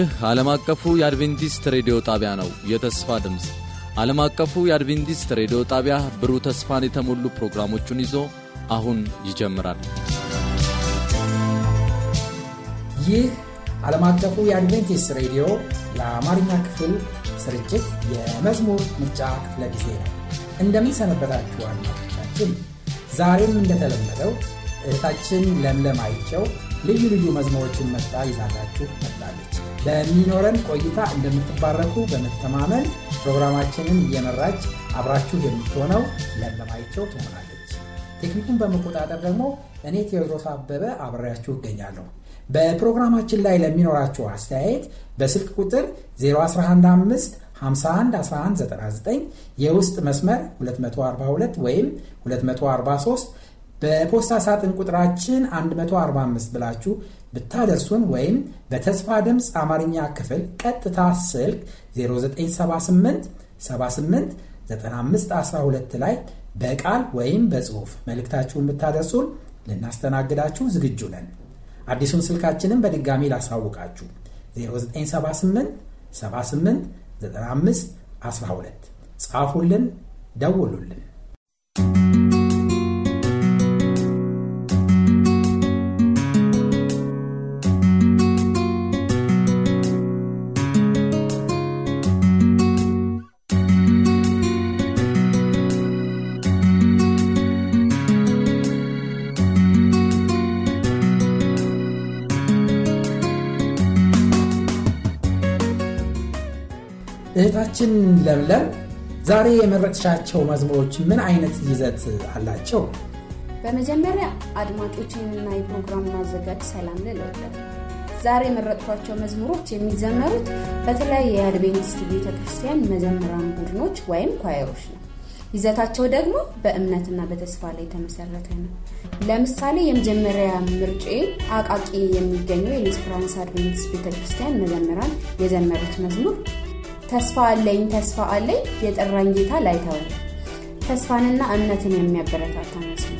ይህ ዓለም አቀፉ የአድቬንቲስት ሬዲዮ ጣቢያ ነው። የተስፋ ድምፅ ዓለም አቀፉ የአድቬንቲስት ሬዲዮ ጣቢያ ብሩህ ተስፋን የተሞሉ ፕሮግራሞቹን ይዞ አሁን ይጀምራል። ይህ ዓለም አቀፉ የአድቬንቲስት ሬዲዮ የአማርኛ ክፍል ስርጭት የመዝሙር ምርጫ ክፍለ ጊዜ ነው። እንደምን ሰነበታችሁ አድማጮቻችን። ዛሬም እንደተለመደው እህታችን ለምለም አይቸው ልዩ ልዩ መዝሙሮችን መጣ ይዛላችሁ መጥታለች። በሚኖረን ቆይታ እንደምትባረኩ በመተማመን ፕሮግራማችንን እየመራች አብራችሁ የምትሆነው ለምለም አይቸው ትሆናለች። ቴክኒኩን በመቆጣጠር ደግሞ እኔ ቴዎድሮስ አበበ አብሬያችሁ እገኛለሁ። በፕሮግራማችን ላይ ለሚኖራችሁ አስተያየት በስልክ ቁጥር 0115 51 1199 የውስጥ መስመር 242 ወይም 243 በፖስታ ሳጥን ቁጥራችን 145 ብላችሁ ብታደርሱን ወይም በተስፋ ድምፅ አማርኛ ክፍል ቀጥታ ስልክ 0978 78 9512 ላይ በቃል ወይም በጽሑፍ መልእክታችሁን ብታደርሱን ልናስተናግዳችሁ ዝግጁ ነን። አዲሱን ስልካችንን በድጋሚ ላሳውቃችሁ 0978 78 95 12 ጻፉልን፣ ደውሉልን። እህታችን ለምለም ዛሬ የመረጥሻቸው መዝሙሮች ምን አይነት ይዘት አላቸው? በመጀመሪያ አድማጮችንና የፕሮግራም ማዘጋጅ ሰላም ልል ዛሬ የመረጥኳቸው መዝሙሮች የሚዘመሩት በተለያየ የአድቬንቲስት ቤተ ክርስቲያን መዘምራን ቡድኖች ወይም ኳየሮች ነው። ይዘታቸው ደግሞ በእምነትና በተስፋ ላይ የተመሰረተ ነው። ለምሳሌ የመጀመሪያ ምርጬ አቃቂ የሚገኘው የሌስፕራንስ አድቬንቲስት ቤተ ክርስቲያን መዘምራን የዘመሩት መዝሙር ተስፋ አለኝ ተስፋ አለኝ የጠራኝ ጌታ ላይተወኝ። ተስፋንና እምነትን የሚያበረታታ መስመር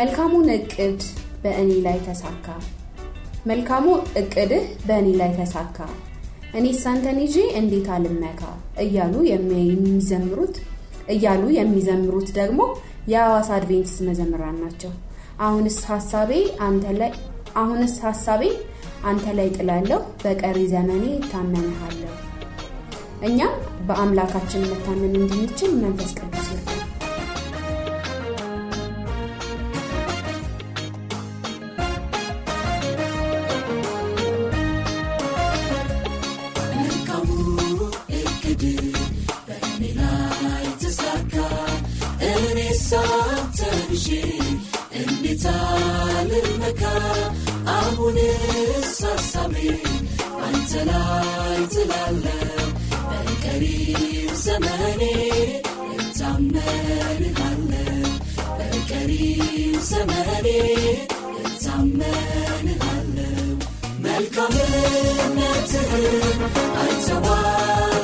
መልካሙን እቅድ በእኔ ላይ ተሳካ። መልካሙ እቅድህ በእኔ ላይ ተሳካ፣ እኔ ሳንተን ይዤ እንዴት አልመካ እያሉ የሚዘምሩት እያሉ የሚዘምሩት ደግሞ የሐዋሳ አድቬንቲስት መዘምራን ናቸው። አሁንስ ሀሳቤ አንተ ላይ አሁንስ ሀሳቤ አንተ ላይ ጥላለሁ፣ በቀሪ ዘመኔ ታመንሃለሁ። እኛም በአምላካችን መታመን እንድንችል መንፈስ ቅዱስ ይርዳል። ላይ ትላለው በቀሪው ዘመኔ እታመንሃለው በቀሪው ዘመኔ እታመንሃለው መልካምነትህን አይተዋል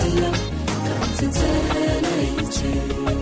Kampala, kampala.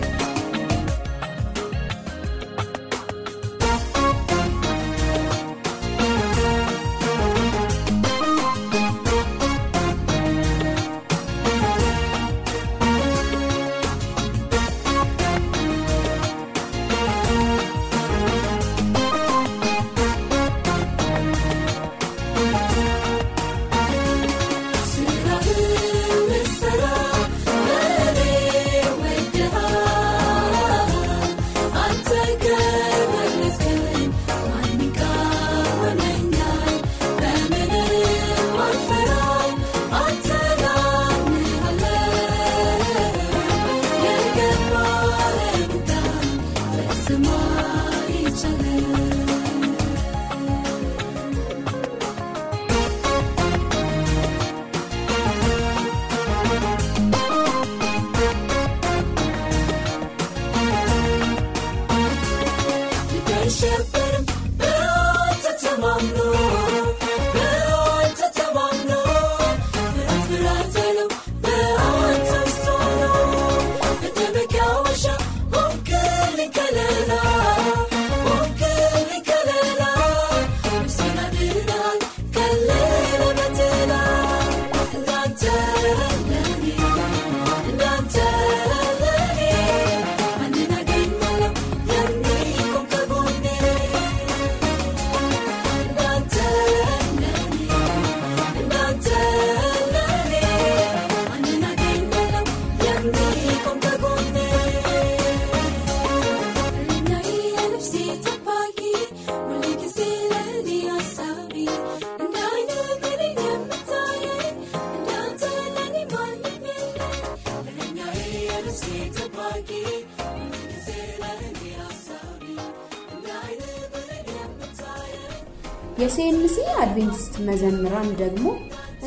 የሲኤምሲ አድቬንቲስት መዘምራን ደግሞ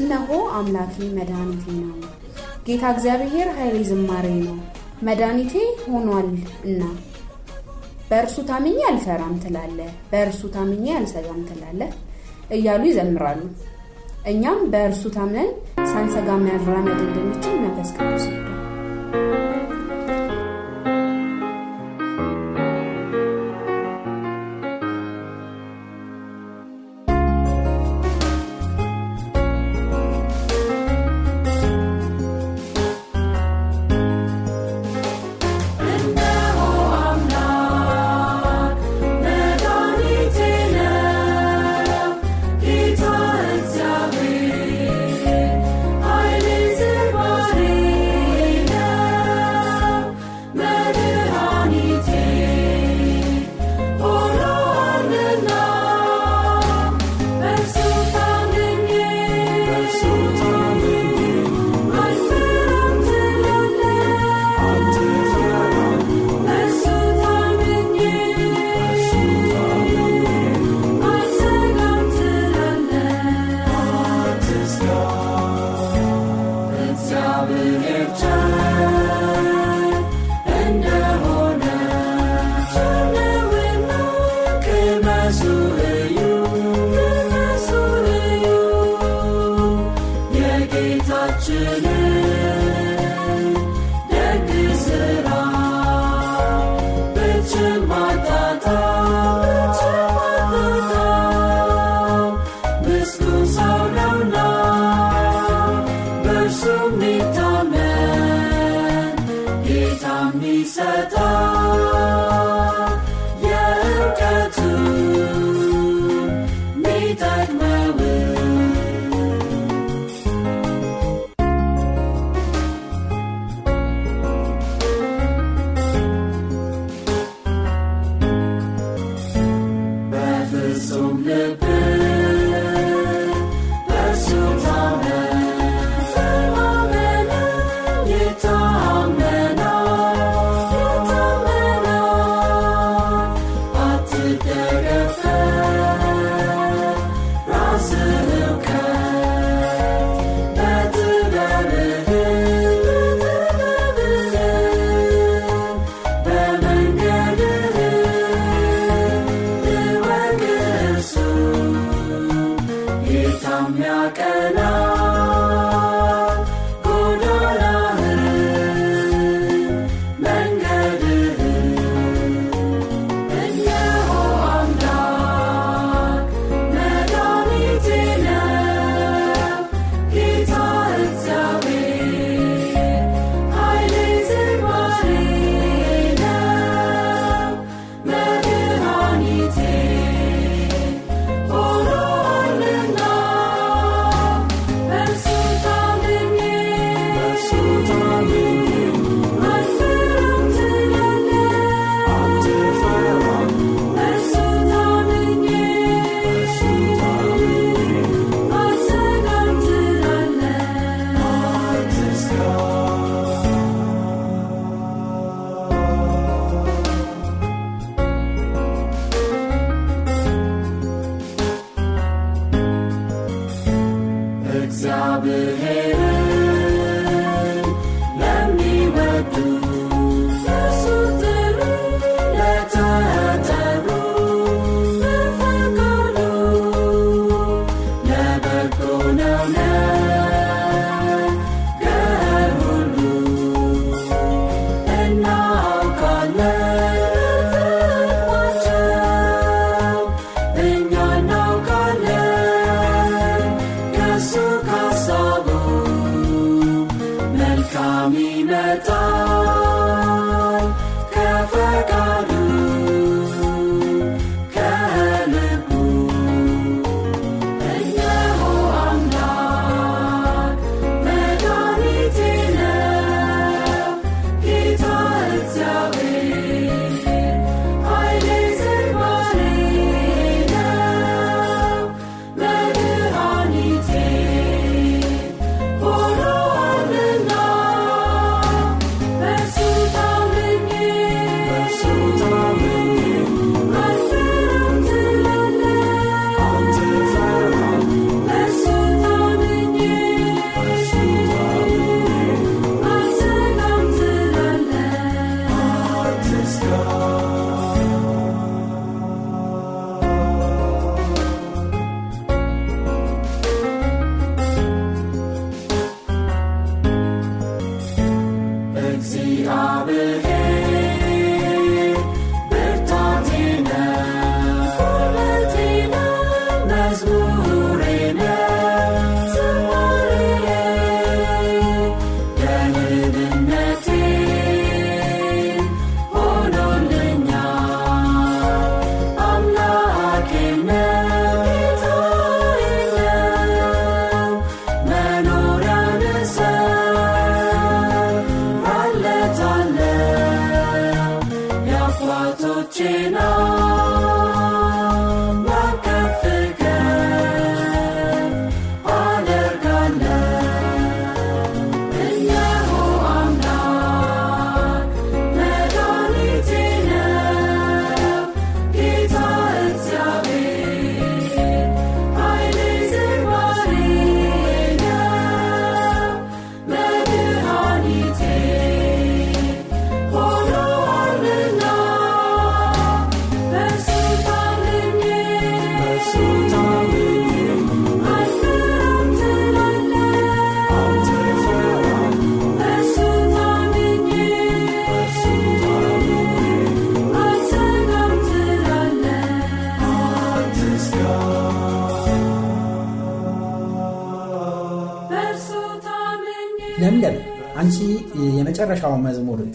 እነሆ አምላኬ መድኃኒቴ ነው፣ ጌታ እግዚአብሔር ኃይሌ ዝማሬ ነው፣ መድኃኒቴ ሆኗል እና በእርሱ ታምኜ አልፈራም ትላለ፣ በእርሱ ታምኜ አልሰጋም ትላለ እያሉ ይዘምራሉ። እኛም በእርሱ ታምነን ሳንሰጋ መራመድ እንድንችል መንፈስ ቅዱስ ይርዳል። Jesus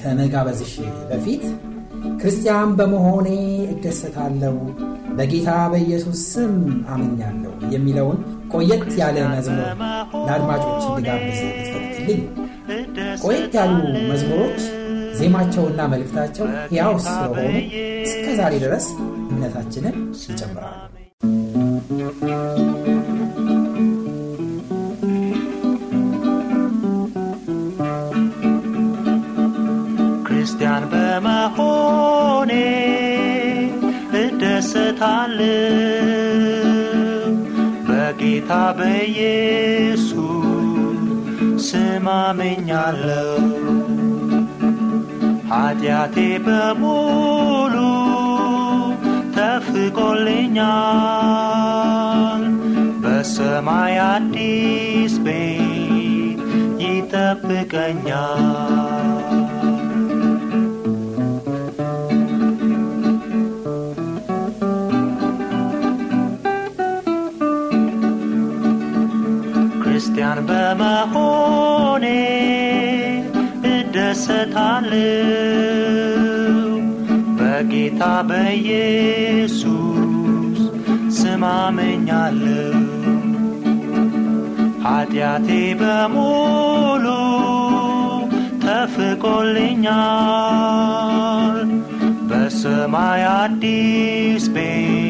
ከመጋበዝሽ በፊት ክርስቲያን በመሆኔ እደሰታለሁ፣ በጌታ በኢየሱስ ስም አምኛለሁ የሚለውን ቆየት ያለ መዝሙር ለአድማጮች እንድጋብዝ ብትፈቅድልኝ። ቆየት ያሉ መዝሙሮች ዜማቸውና መልእክታቸው ሕያው ስለሆኑ እስከ ዛሬ ድረስ እምነታችንን ይጨምራሉ። እሞታለሁ በጌታ በኢየሱስ ስም አምኛለሁ። ኃጢአቴ በሙሉ ተፍቆልኛል። በሰማይ አዲስ ቤት ይጠብቀኛል። በመሆኔ እደሰታለሁ በጌታ በኢየሱስ ስም አምኛለሁ። ኃጢአቴ በሙሉ ተፍቆልኛል በሰማይ አዲስ ቤት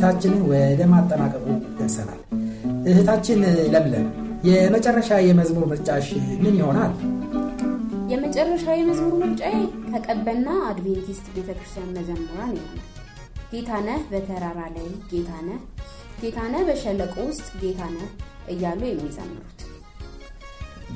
ዝግጅታችንን ወደ ማጠናቀቁ ደርሰናል። እህታችን ለምለም የመጨረሻ የመዝሙር ምርጫሽ ምን ይሆናል? የመጨረሻ የመዝሙር ምርጫዬ ከቀበና አድቬንቲስት ቤተክርስቲያን መዘምራን ይሆናል። ጌታነህ በተራራ ላይ ጌታነህ፣ ጌታነህ በሸለቆ ውስጥ ጌታነህ እያሉ የሚዘምሩት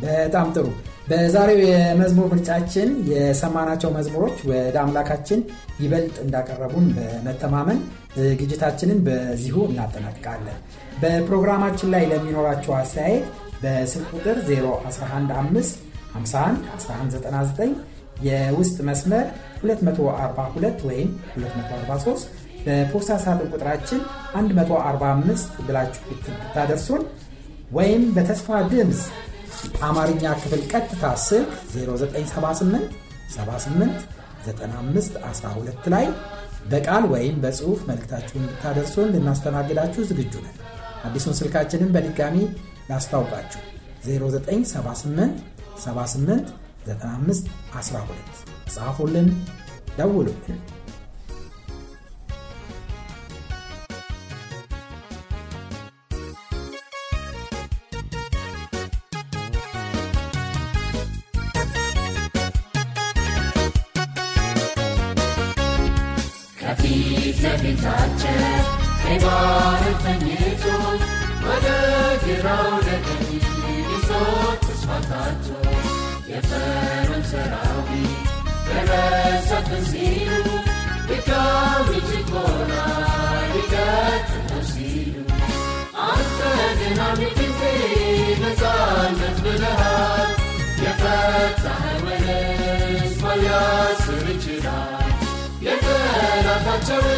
በጣም ጥሩ። በዛሬው የመዝሙር ምርጫችን የሰማናቸው መዝሙሮች ወደ አምላካችን ይበልጥ እንዳቀረቡን በመተማመን ዝግጅታችንን በዚሁ እናጠናቅቃለን። በፕሮግራማችን ላይ ለሚኖራቸው አስተያየት በስልክ ቁጥር 0115511199 የውስጥ መስመር 242 ወይም 243 በፖስታ ሳጥን ቁጥራችን 145 ብላችሁ ብታደርሱን ወይም በተስፋ ድምፅ አማርኛ ክፍል ቀጥታ ስልክ 0978 78 95 12 ላይ በቃል ወይም በጽሑፍ መልእክታችሁን ብታደርሱን ልናስተናግዳችሁ ዝግጁ ነን። አዲሱን ስልካችንን በድጋሚ ላስታውቃችሁ 0978 78 95 12 ጻፉልን፣ ደውሉልን። Victory!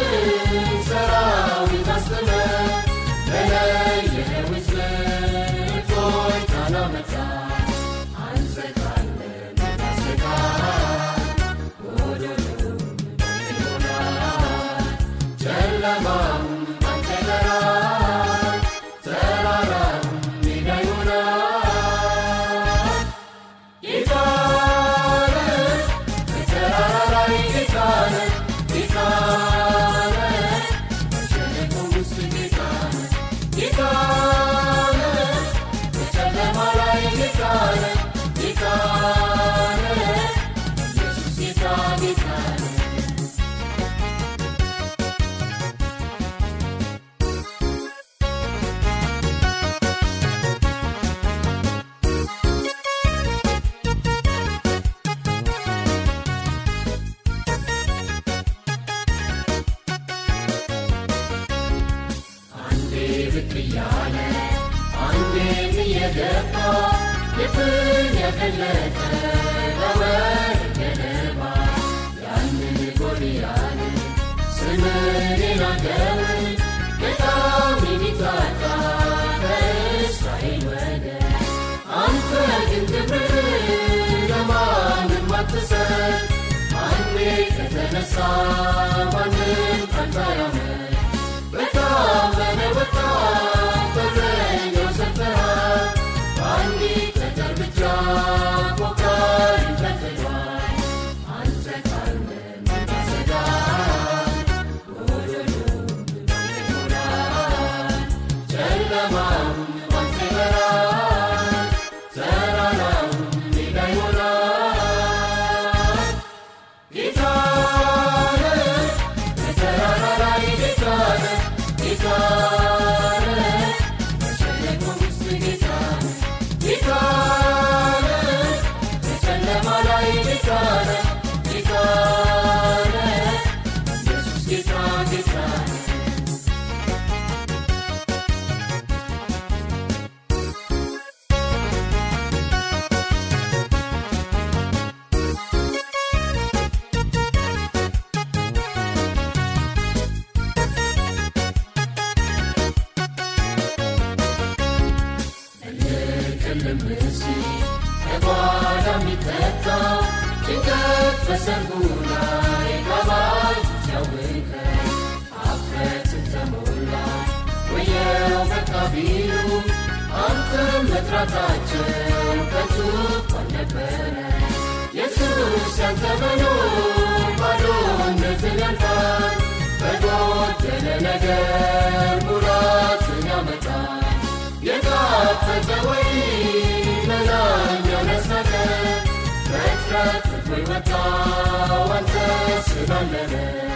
በሰርጉ ላይ ጋባዥ ሲያውከን አፍረትን ተሞላ ወየው በቃ ቢሉ አንተን መጥራታቸው እንኳን ነበረ። mata wanta sirraa